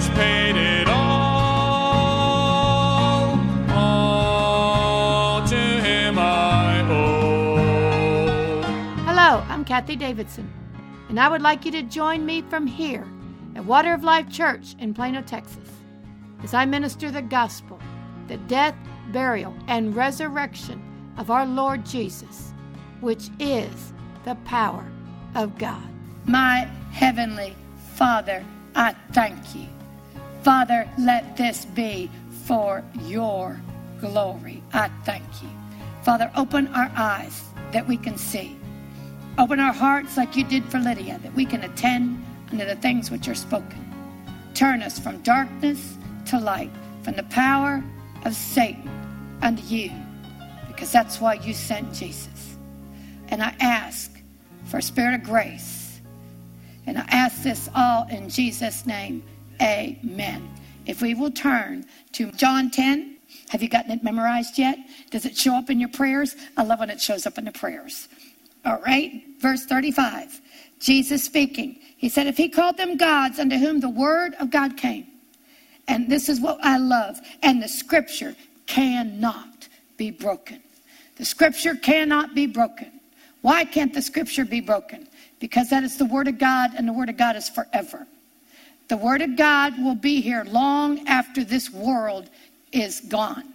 has paid it all. All to him I owe. Hello, I'm Kathie Davidson, and I would like you to join me from here at Water of Life Church in Plano, Texas, as I minister the gospel, the death, burial, and resurrection of our Lord Jesus, which is the power of God. My heavenly Father, I thank you. Father, let this be for your glory. I thank you. Father, open our eyes that we can see. Open our hearts like you did for Lydia, that we can attend unto the things which are spoken. Turn us from darkness to light, from the power of Satan unto you, because that's why you sent Jesus. And I ask for a spirit of grace. And I ask this all in Jesus' name. Amen. If we will turn to John 10, have you gotten it memorized yet? Does it show up in your prayers? I love when it shows up in the prayers. All right, verse 35. Jesus speaking. He said, If he called them gods unto whom the word of God came, and this is what I love, and the scripture cannot be broken. The scripture cannot be broken. Why can't the scripture be broken? Because that is the word of God, and the word of God is forever. The word of God will be here long after this world is gone.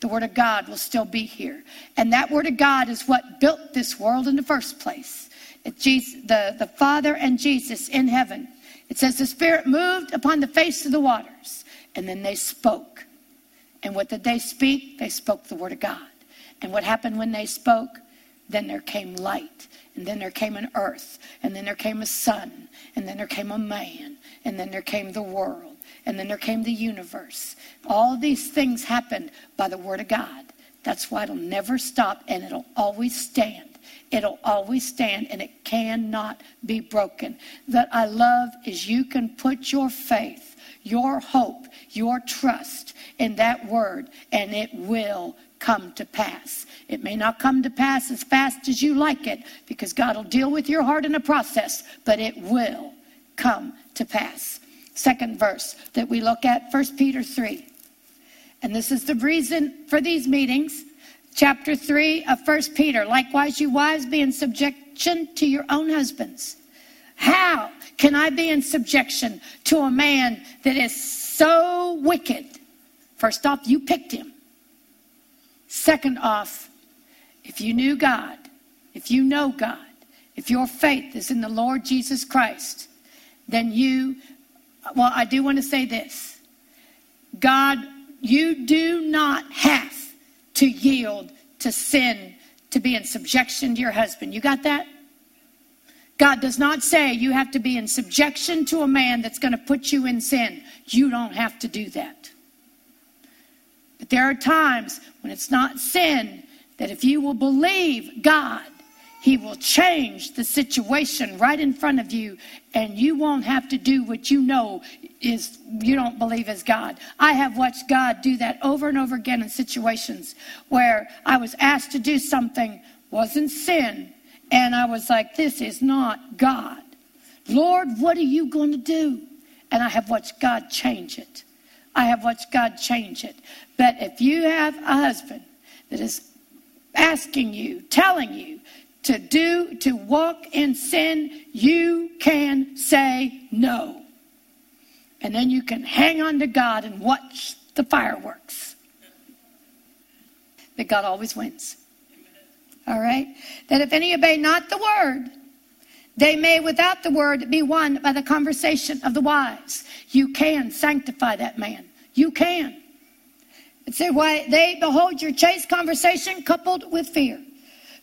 The word of God will still be here. And that word of God is what built this world in the first place. Jesus, the, the Father and Jesus in heaven. It says the Spirit moved upon the face of the waters, and then they spoke. And what did they speak? They spoke the word of God. And what happened when they spoke? Then there came light, and then there came an earth, and then there came a sun, and then there came a man, and then there came the world, and then there came the universe. All these things happened by the word of God. That's why it'll never stop, and it'll always stand. It'll always stand, and it cannot be broken. That I love is you can put your faith, your hope, your trust in that word, and it will come to pass. It may not come to pass as fast as you like it because God will deal with your heart in a process, but it will come to pass. Second verse that we look at, 1 Peter 3. And this is the reason for these meetings. Chapter 3 of 1 Peter. Likewise, you wives, be in subjection to your own husbands. How can I be in subjection to a man that is so wicked? First off, you picked him. Second off, if you knew God, if you know God, if your faith is in the Lord Jesus Christ, then you, well, I do want to say this God, you do not have to yield to sin to be in subjection to your husband. You got that? God does not say you have to be in subjection to a man that's going to put you in sin. You don't have to do that. But there are times when it's not sin that if you will believe God, He will change the situation right in front of you, and you won't have to do what you know is you don't believe is God. I have watched God do that over and over again in situations where I was asked to do something wasn't sin, and I was like, "This is not God." Lord, what are you going to do? And I have watched God change it. I have watched God change it. But if you have a husband that is asking you, telling you to do, to walk in sin, you can say no. And then you can hang on to God and watch the fireworks. That God always wins. All right? That if any obey not the word, they may without the word be won by the conversation of the wise. You can sanctify that man. You can. It why they behold your chaste conversation coupled with fear.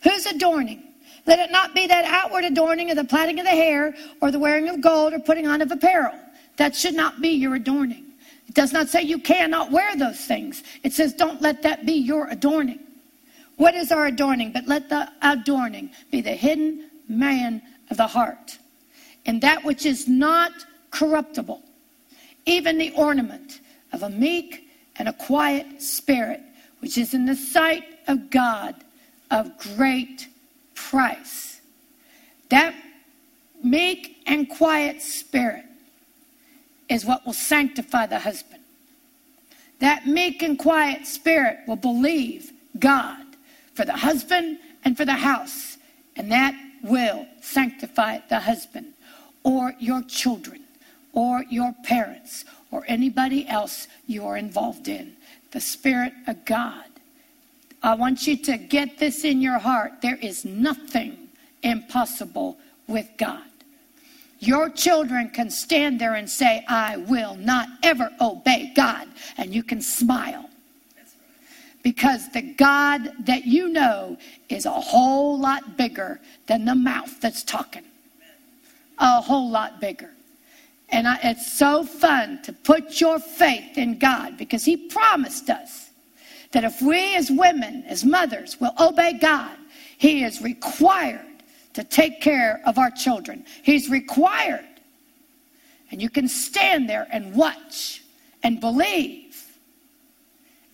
Whose adorning? Let it not be that outward adorning of the plaiting of the hair or the wearing of gold or putting on of apparel. That should not be your adorning. It does not say you cannot wear those things. It says don't let that be your adorning. What is our adorning? But let the adorning be the hidden man of the heart. And that which is not corruptible, even the ornament of a meek and a quiet spirit, which is in the sight of God of great price. That meek and quiet spirit is what will sanctify the husband. That meek and quiet spirit will believe God for the husband and for the house, and that will sanctify the husband or your children or your parents or anybody else you're involved in. The Spirit of God. I want you to get this in your heart. There is nothing impossible with God. Your children can stand there and say, I will not ever obey God. And you can smile. Because the God that you know is a whole lot bigger than the mouth that's talking. A whole lot bigger. And I, it's so fun to put your faith in God because He promised us that if we as women, as mothers, will obey God, He is required to take care of our children. He's required. And you can stand there and watch and believe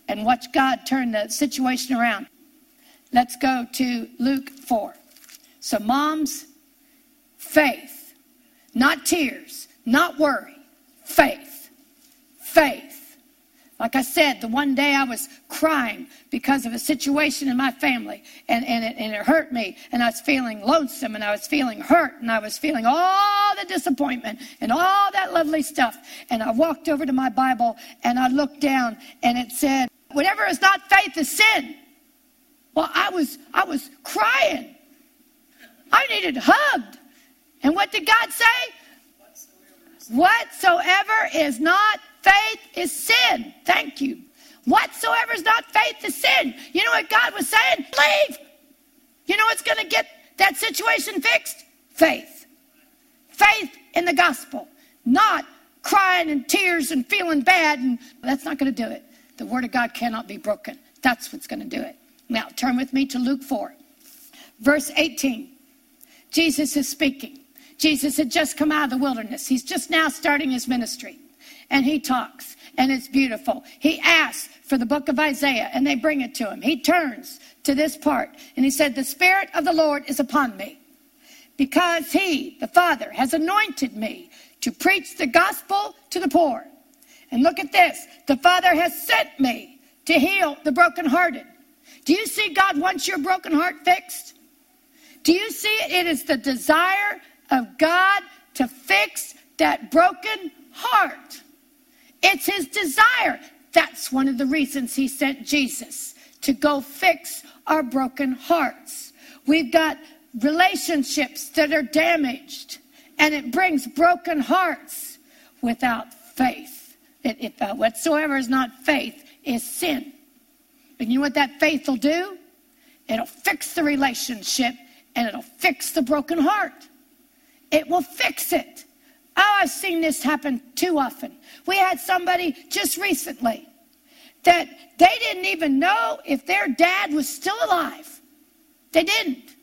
and watch God turn the situation around. Let's go to Luke 4. So, moms, faith, not tears, not worry, faith, faith. Like I said, the one day I was crying because of a situation in my family, and, and, it, and it hurt me, and I was feeling lonesome, and I was feeling hurt, and I was feeling all the disappointment and all that lovely stuff. And I walked over to my Bible, and I looked down, and it said, Whatever is not faith is sin. Well, I was, I was crying. I needed hugged. And what did God say? Whatsoever is not faith is sin. Thank you. Whatsoever is not faith is sin. You know what God was saying? Believe. You know what's going to get that situation fixed? Faith. Faith in the gospel, not crying and tears and feeling bad. And that's not going to do it. The word of God cannot be broken. That's what's going to do it. Now, turn with me to Luke 4, verse 18. Jesus is speaking. Jesus had just come out of the wilderness. He's just now starting his ministry and he talks, and it's beautiful. He asks for the book of Isaiah, and they bring it to him. He turns to this part, and he said, The Spirit of the Lord is upon me, because he, the Father, has anointed me to preach the gospel to the poor. And look at this the Father has sent me to heal the brokenhearted. Do you see God wants your broken heart fixed? Do you see it? It is the desire of God to fix that broken heart. It's his desire. That's one of the reasons he sent Jesus to go fix our broken hearts. We've got relationships that are damaged, and it brings broken hearts without faith. It, if, uh, whatsoever is not faith is sin. And you know what that faith will do? It'll fix the relationship and it'll fix the broken heart. It will fix it. Oh, I've seen this happen too often. We had somebody just recently that they didn't even know if their dad was still alive. They didn't.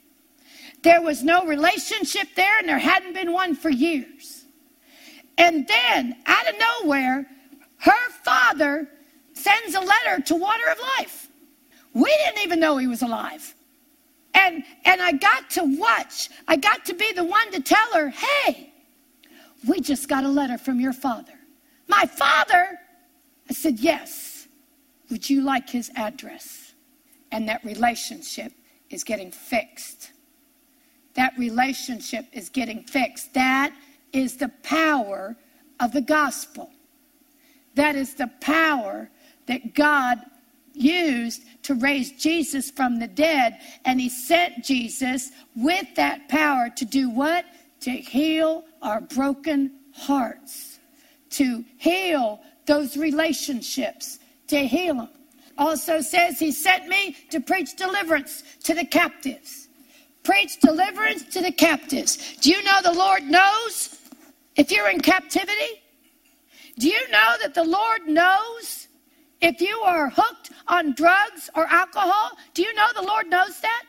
There was no relationship there, and there hadn't been one for years. And then, out of nowhere, her father sends a letter to Water of Life. We didn't even know he was alive. And, and I got to watch, I got to be the one to tell her, hey, we just got a letter from your father. My father? I said, Yes. Would you like his address? And that relationship is getting fixed. That relationship is getting fixed. That is the power of the gospel. That is the power that God used to raise Jesus from the dead. And he sent Jesus with that power to do what? To heal our broken hearts, to heal those relationships, to heal them. Also says he sent me to preach deliverance to the captives. Preach deliverance to the captives. Do you know the Lord knows if you're in captivity? Do you know that the Lord knows if you are hooked on drugs or alcohol? Do you know the Lord knows that?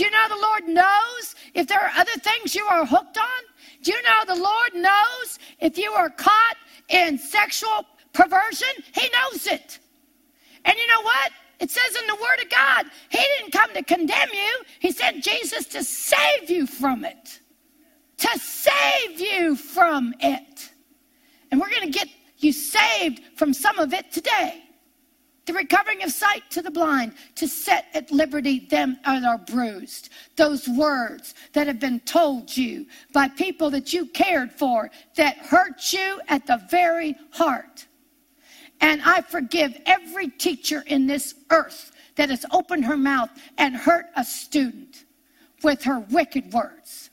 Do you know the Lord knows if there are other things you are hooked on? Do you know the Lord knows if you are caught in sexual perversion? He knows it. And you know what? It says in the Word of God, He didn't come to condemn you, He sent Jesus to save you from it. To save you from it. And we're going to get you saved from some of it today. The recovering of sight to the blind, to set at liberty them that are bruised. Those words that have been told you by people that you cared for that hurt you at the very heart. And I forgive every teacher in this earth that has opened her mouth and hurt a student with her wicked words.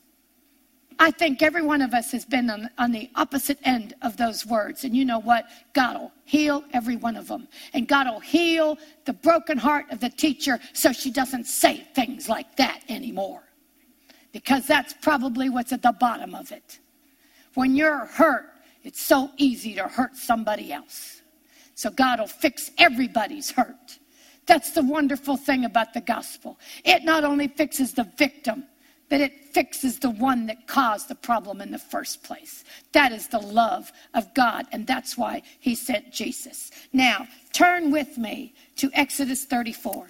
I think every one of us has been on, on, the opposite end of those words. And you know what? God will heal every one of them. And God will heal the broken heart of the teacher so she doesn't say things like that anymore. Because that's probably what's at the bottom of it. When you're hurt, it's so easy to hurt somebody else. So God will fix everybody's hurt. That's the wonderful thing about the gospel. It not only fixes the victim, but it fixes the one that caused the problem in the first place. That is the love of God, and that's why he sent Jesus. Now, turn with me to Exodus 34.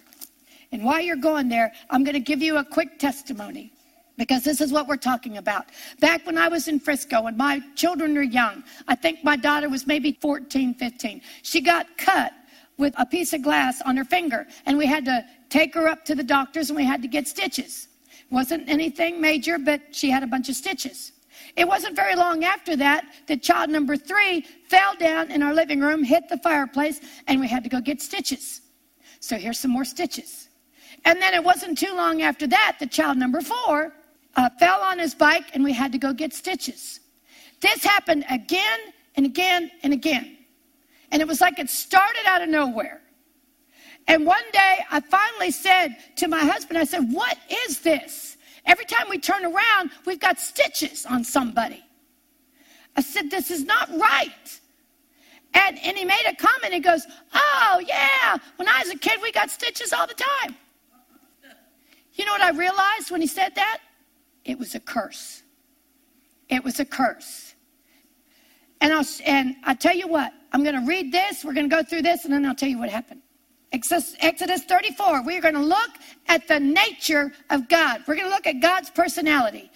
And while you're going there, I'm going to give you a quick testimony because this is what we're talking about. Back when I was in Frisco and my children were young, I think my daughter was maybe 14, 15, she got cut with a piece of glass on her finger, and we had to take her up to the doctors and we had to get stitches. Wasn't anything major, but she had a bunch of stitches. It wasn't very long after that that child number three fell down in our living room, hit the fireplace, and we had to go get stitches. So here's some more stitches. And then it wasn't too long after that that child number four uh, fell on his bike, and we had to go get stitches. This happened again and again and again. And it was like it started out of nowhere. And one day I finally said to my husband, I said, What is this? Every time we turn around, we've got stitches on somebody. I said, This is not right. And, and he made a comment. He goes, Oh, yeah. When I was a kid, we got stitches all the time. You know what I realized when he said that? It was a curse. It was a curse. And I'll, and I tell you what, I'm going to read this. We're going to go through this, and then I'll tell you what happened. Exodus 34, we're going to look at the nature of God. We're going to look at God's personality.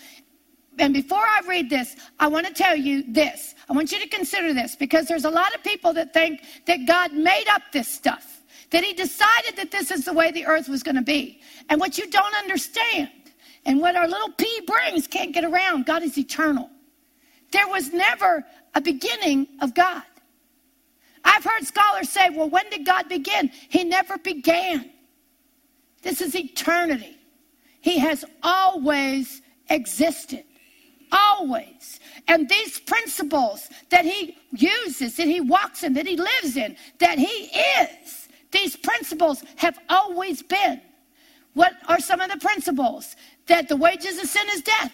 And before I read this, I want to tell you this. I want you to consider this because there's a lot of people that think that God made up this stuff, that He decided that this is the way the earth was going to be. And what you don't understand, and what our little pea brains can't get around, God is eternal. There was never a beginning of God. I've heard scholars say, well, when did God begin? He never began. This is eternity. He has always existed. Always. And these principles that he uses, that he walks in, that he lives in, that he is, these principles have always been. What are some of the principles? That the wages of sin is death.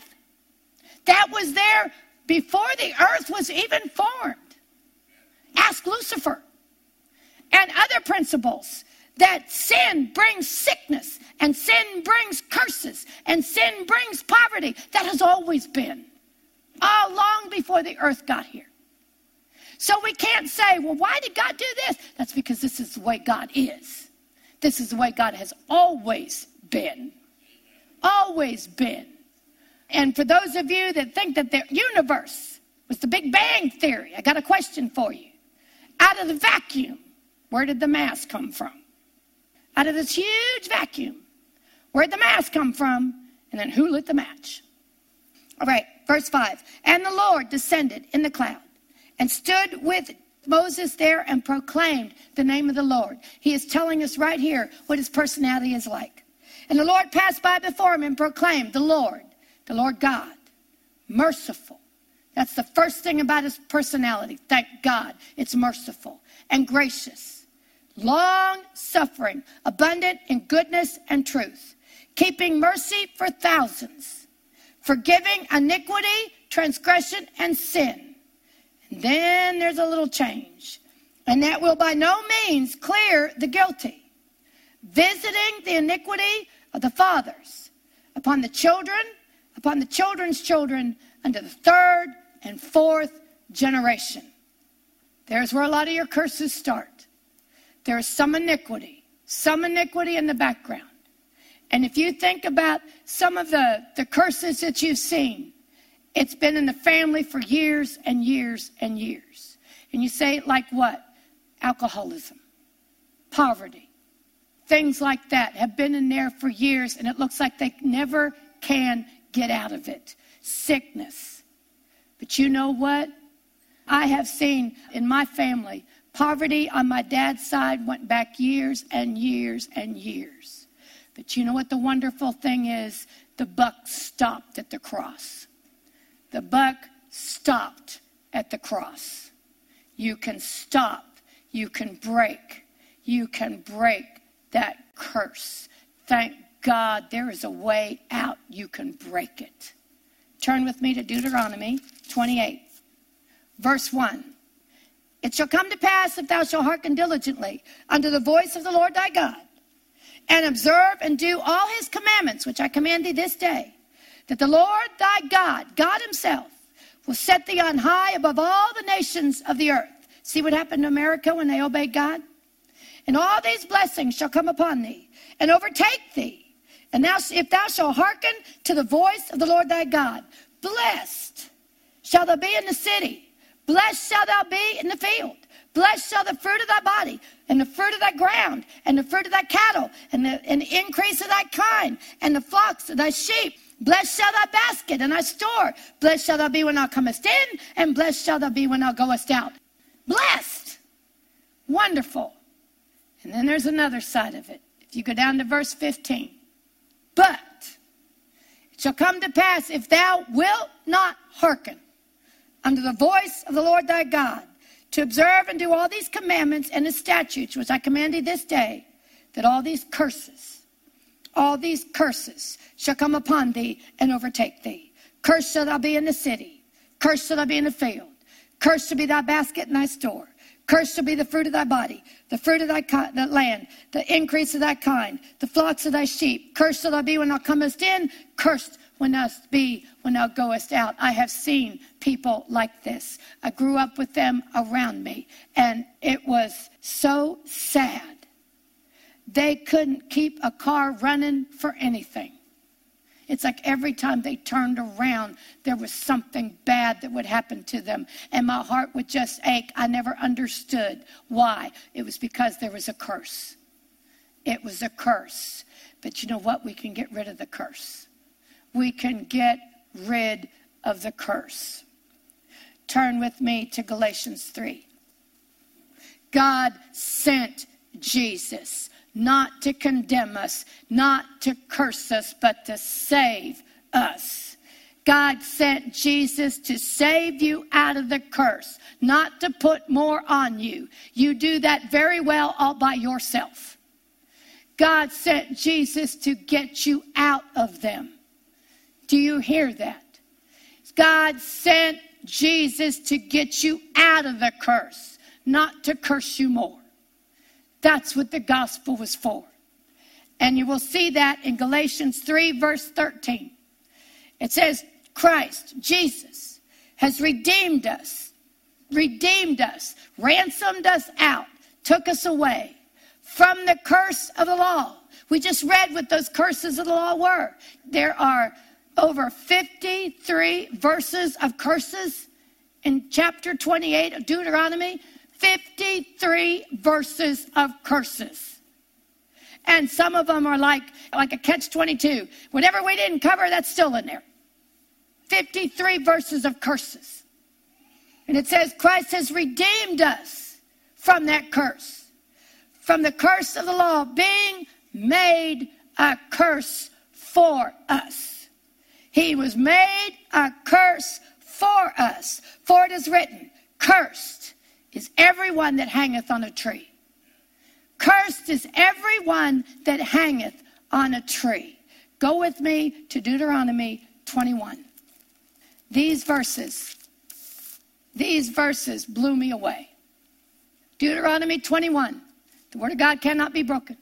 That was there before the earth was even formed. Ask Lucifer. And other principles that sin brings sickness and sin brings curses and sin brings poverty. That has always been, all long before the earth got here. So we can't say, well, why did God do this? That's because this is the way God is. This is the way God has always been. Always been. And for those of you that think that the universe was the Big Bang Theory, I got a question for you. Out of the vacuum, where did the mass come from? Out of this huge vacuum, where'd the mass come from? And then who lit the match? All right, verse 5. And the Lord descended in the cloud and stood with Moses there and proclaimed the name of the Lord. He is telling us right here what his personality is like. And the Lord passed by before him and proclaimed, The Lord, the Lord God, merciful that's the first thing about his personality. Thank God it's merciful and gracious, long suffering, abundant in goodness and truth, keeping mercy for thousands, forgiving iniquity, transgression, and sin. And then there's a little change, and that will by no means clear the guilty, visiting the iniquity of the fathers upon the children, upon the children's children, unto the third and fourth generation. There's where a lot of your curses start. There is some iniquity, some iniquity in the background. And if you think about some of the, the curses that you've seen, it's been in the family for years and years and years. And you say, like what? Alcoholism, poverty, things like that have been in there for years, and it looks like they never can get out of it. Sickness. But you know what? I have seen in my family, poverty on my dad's side went back years and years and years. But you know what the wonderful thing is? The buck stopped at the cross. The buck stopped at the cross. You can stop, you can break, you can break that curse. Thank God there is a way out. You can break it. Turn with me to Deuteronomy 28, verse 1. It shall come to pass if thou shalt hearken diligently unto the voice of the Lord thy God, and observe and do all his commandments which I command thee this day, that the Lord thy God, God himself, will set thee on high above all the nations of the earth. See what happened to America when they obeyed God? And all these blessings shall come upon thee and overtake thee. And thou, if thou shalt hearken to the voice of the Lord thy God, blessed shall thou be in the city, blessed shall thou be in the field. Blessed shall the fruit of thy body, and the fruit of thy ground, and the fruit of thy cattle, and the, and the increase of thy kind, and the flocks of thy sheep. Blessed shall thy basket and thy store. Blessed shall thou be when thou comest in, and blessed shall thou be when thou goest out. Blessed. Wonderful. And then there's another side of it. If you go down to verse 15. But it shall come to pass if thou wilt not hearken unto the voice of the Lord thy God, to observe and do all these commandments and the statutes which I command thee this day, that all these curses, all these curses shall come upon thee and overtake thee. Cursed shall thou be in the city, cursed shall thou be in the field, cursed shall be thy basket and thy store. Cursed shall be the fruit of thy body, the fruit of thy co- land, the increase of thy kind, the flocks of thy sheep. Cursed shall thou be when thou comest in, cursed when thou be when thou goest out. I have seen people like this. I grew up with them around me, and it was so sad. They couldn't keep a car running for anything. It's like every time they turned around, there was something bad that would happen to them. And my heart would just ache. I never understood why. It was because there was a curse. It was a curse. But you know what? We can get rid of the curse. We can get rid of the curse. Turn with me to Galatians 3. God sent Jesus not to condemn us, not to curse us, but to save us. God sent Jesus to save you out of the curse, not to put more on you. You do that very well all by yourself. God sent Jesus to get you out of them. Do you hear that? God sent Jesus to get you out of the curse, not to curse you more. That's what the gospel was for. And you will see that in Galatians 3, verse 13. It says, Christ, Jesus, has redeemed us, redeemed us, ransomed us out, took us away from the curse of the law. We just read what those curses of the law were. There are over 53 verses of curses in chapter 28 of Deuteronomy 53 verses of curses. And some of them are like, like a catch 22. Whatever we didn't cover, that's still in there. 53 verses of curses. And it says, Christ has redeemed us from that curse, from the curse of the law being made a curse for us. He was made a curse for us. For it is written, Cursed is everyone that hangeth on a tree. Cursed is everyone that hangeth on a tree. Go with me to Deuteronomy 21. These verses, these verses blew me away. Deuteronomy 21. The word of God cannot be broken.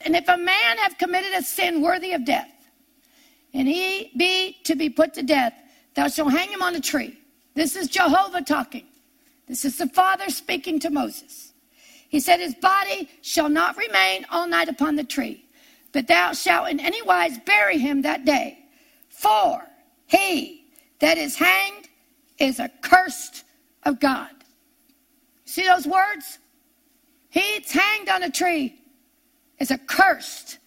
And if a man have committed a sin worthy of death, and he be to be put to death, thou shalt hang him on a tree. This is Jehovah talking. This is the Father speaking to Moses. He said, His body shall not remain all night upon the tree, but thou shalt in any wise bury him that day. For he that is hanged is accursed of God. See those words? He's hanged on a tree is accursed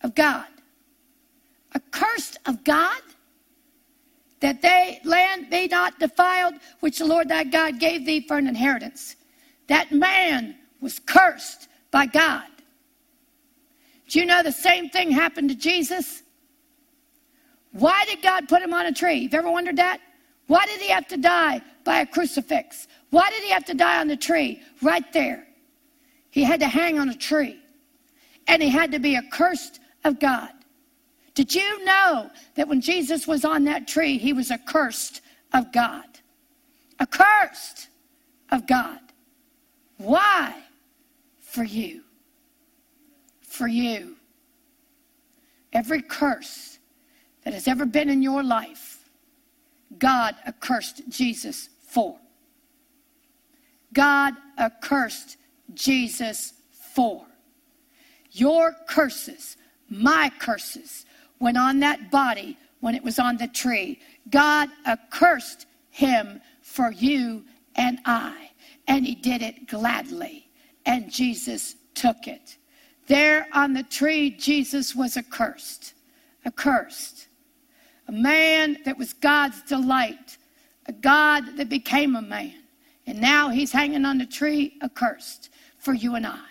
of God. Accursed of God? That they land be not defiled, which the Lord thy God gave thee for an inheritance. That man was cursed by God. Do you know the same thing happened to Jesus? Why did God put him on a tree? You've you ever wondered that? Why did he have to die by a crucifix? Why did he have to die on the tree right there? He had to hang on a tree and he had to be accursed of God. Did you know that when Jesus was on that tree, he was accursed of God? Accursed of God. Why? For you. For you. Every curse that has ever been in your life, God accursed Jesus for. God accursed Jesus for. Your curses, my curses, went on that body when it was on the tree. God accursed him for you and I, and he did it gladly, and Jesus took it. There on the tree, Jesus was accursed. Accursed. A man that was God's delight, a God that became a man. And now he's hanging on the tree, accursed for you and I.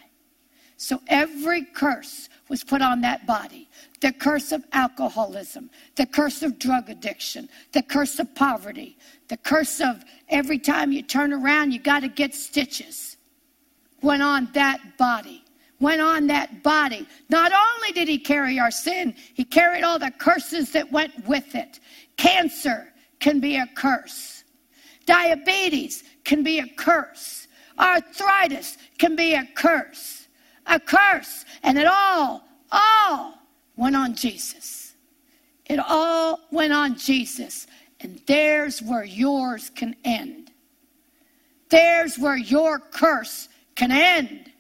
So every curse was put on that body the curse of alcoholism, the curse of drug addiction, the curse of poverty, the curse of every time you turn around, you got to get stitches. Went on that body. Went on that body. Not only did he carry our sin, he carried all the curses that went with it. Cancer can be a curse, diabetes can be a curse, arthritis can be a curse a curse. And it all, all went on Jesus. It all went on Jesus. And there's where yours can end. There's where your curse can end.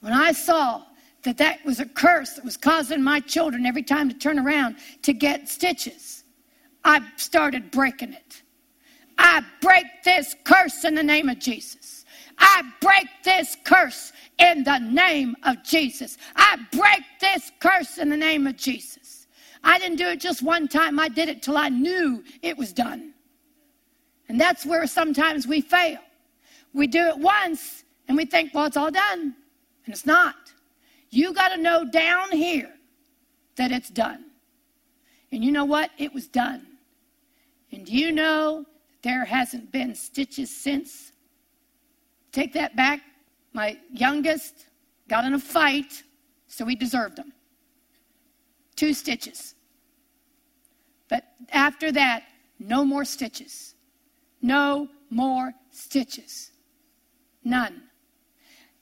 When I saw that that was a curse that was causing my children every time to turn around to get stitches, I started breaking it. I break this curse in the name of Jesus. I break this curse in the name of Jesus. I break this curse in the name of Jesus. I didn't do it just one time, I did it till I knew it was done. And that's where sometimes we fail. We do it once and we think, well, it's all done. And it's not. You got to know down here that it's done. And you know what? It was done. And do you know there hasn't been stitches since? Take that back my youngest got in a fight, so he deserved them. Two stitches. But after that, no more stitches. No more stitches. None.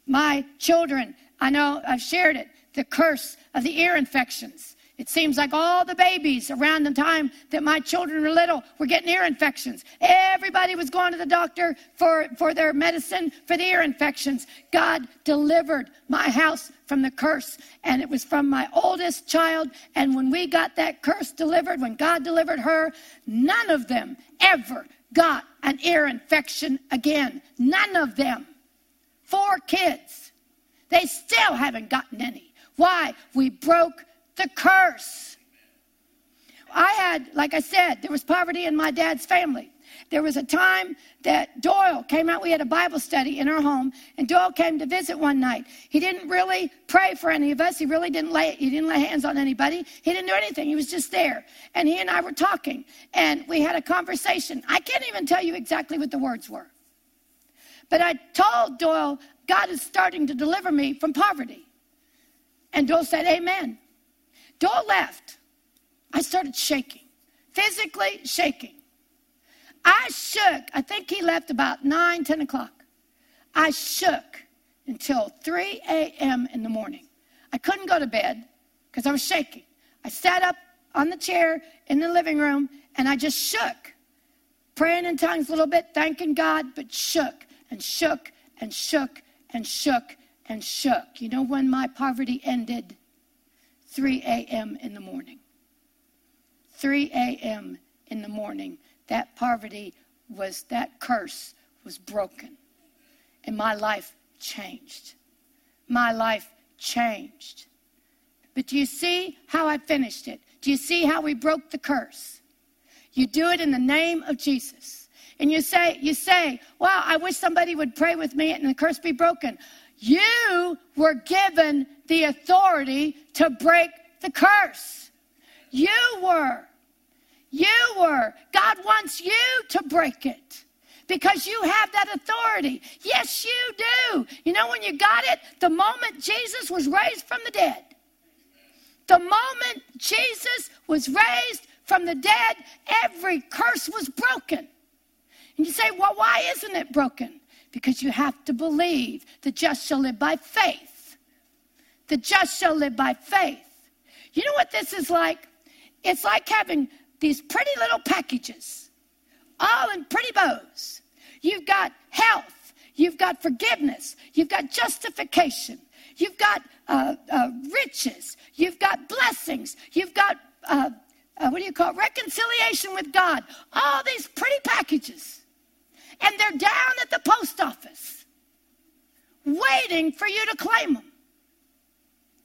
My children, I know I've shared it, the curse of the ear infections. It seems like all the babies around the time that my children were little were getting ear infections. Everybody was going to the doctor for, for their medicine for the ear infections. God delivered my house from the curse, and it was from my oldest child. And when we got that curse delivered, when God delivered her, none of them ever got an ear infection again. None of them. Four kids. They still haven't gotten any. Why? We broke the curse. I had, like I said, there was poverty in my dad's family. There was a time that Doyle came out. We had a Bible study in our home, and Doyle came to visit one night. He didn't really pray for any of us. He really didn't lay he didn't lay hands on anybody. He didn't do anything. He was just there. And he and I were talking, and we had a conversation. I can't even tell you exactly what the words were. But I told Doyle, God is starting to deliver me from poverty. And Doyle said, Amen. Doyle left. I started shaking, physically shaking. I shook. I think he left about 9, 10 o'clock. I shook until 3 a.m. in the morning. I couldn't go to bed because I was shaking. I sat up on the chair in the living room and I just shook, praying in tongues a little bit, thanking God, but shook and shook and shook and shook and shook. You know when my poverty ended? 3 a.m. in the morning. 3 a.m. in the morning. That poverty was, that curse was broken. And my life changed. My life changed. But do you see how I finished it? Do you see how we broke the curse? You do it in the name of Jesus. And you say, you say, wow, I wish somebody would pray with me and the curse be broken. You were given the authority to break the curse. You were. You were. God wants you to break it because you have that authority. Yes, you do. You know when you got it? The moment Jesus was raised from the dead. The moment Jesus was raised from the dead, every curse was broken. And you say, well, why isn't it broken? Because you have to believe the just shall live by faith. The just shall live by faith. You know what this is like? It's like having these pretty little packages, all in pretty bows. You've got health, you've got forgiveness, you've got justification, you've got uh, uh, riches, you've got blessings, you've got, uh, uh what do you call it? Reconciliation with God. All these pretty packages. And they're down at the post office waiting for you to claim them.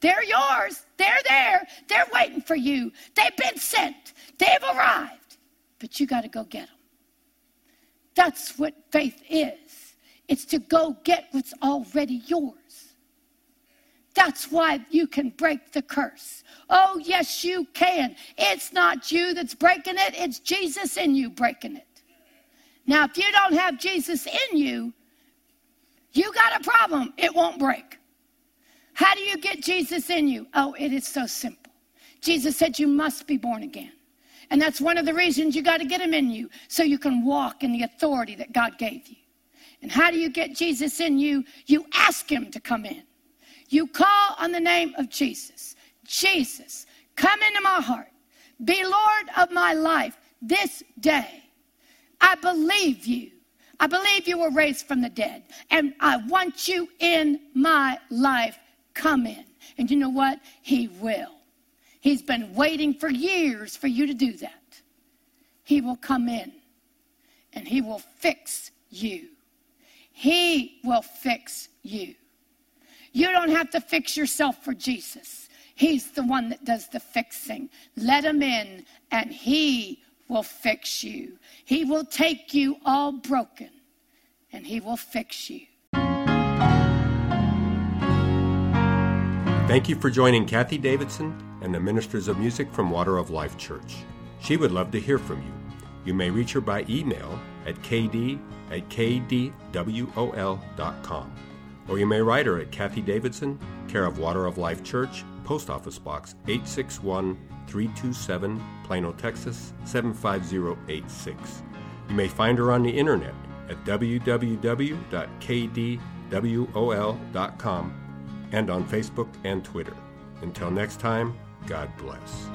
They're yours. They're there. They're waiting for you. They've been sent. They've arrived. But you got to go get them. That's what faith is. It's to go get what's already yours. That's why you can break the curse. Oh, yes, you can. It's not you that's breaking it, it's Jesus in you breaking it. Now, if you don't have Jesus in you, you got a problem. It won't break. How do you get Jesus in you? Oh, it is so simple. Jesus said you must be born again. And that's one of the reasons you got to get him in you so you can walk in the authority that God gave you. And how do you get Jesus in you? You ask him to come in. You call on the name of Jesus. Jesus, come into my heart. Be Lord of my life this day. I believe you. I believe you were raised from the dead. And I want you in my life come in. And you know what? He will. He's been waiting for years for you to do that. He will come in and he will fix you. He will fix you. You don't have to fix yourself for Jesus. He's the one that does the fixing. Let him in and he will fix you. He will take you all broken and he will fix you. Thank you for joining Kathie Davidson and the Ministers of Music from Water of Life Church. She would love to hear from you. You may reach her by email at kd at kdwol.com. Or you may write her at Kathie Davidson, care of Water of Life Church, Post Office Box 861 327, Plano, Texas 75086. You may find her on the internet at www.kdwol.com and on Facebook and Twitter. Until next time, God bless.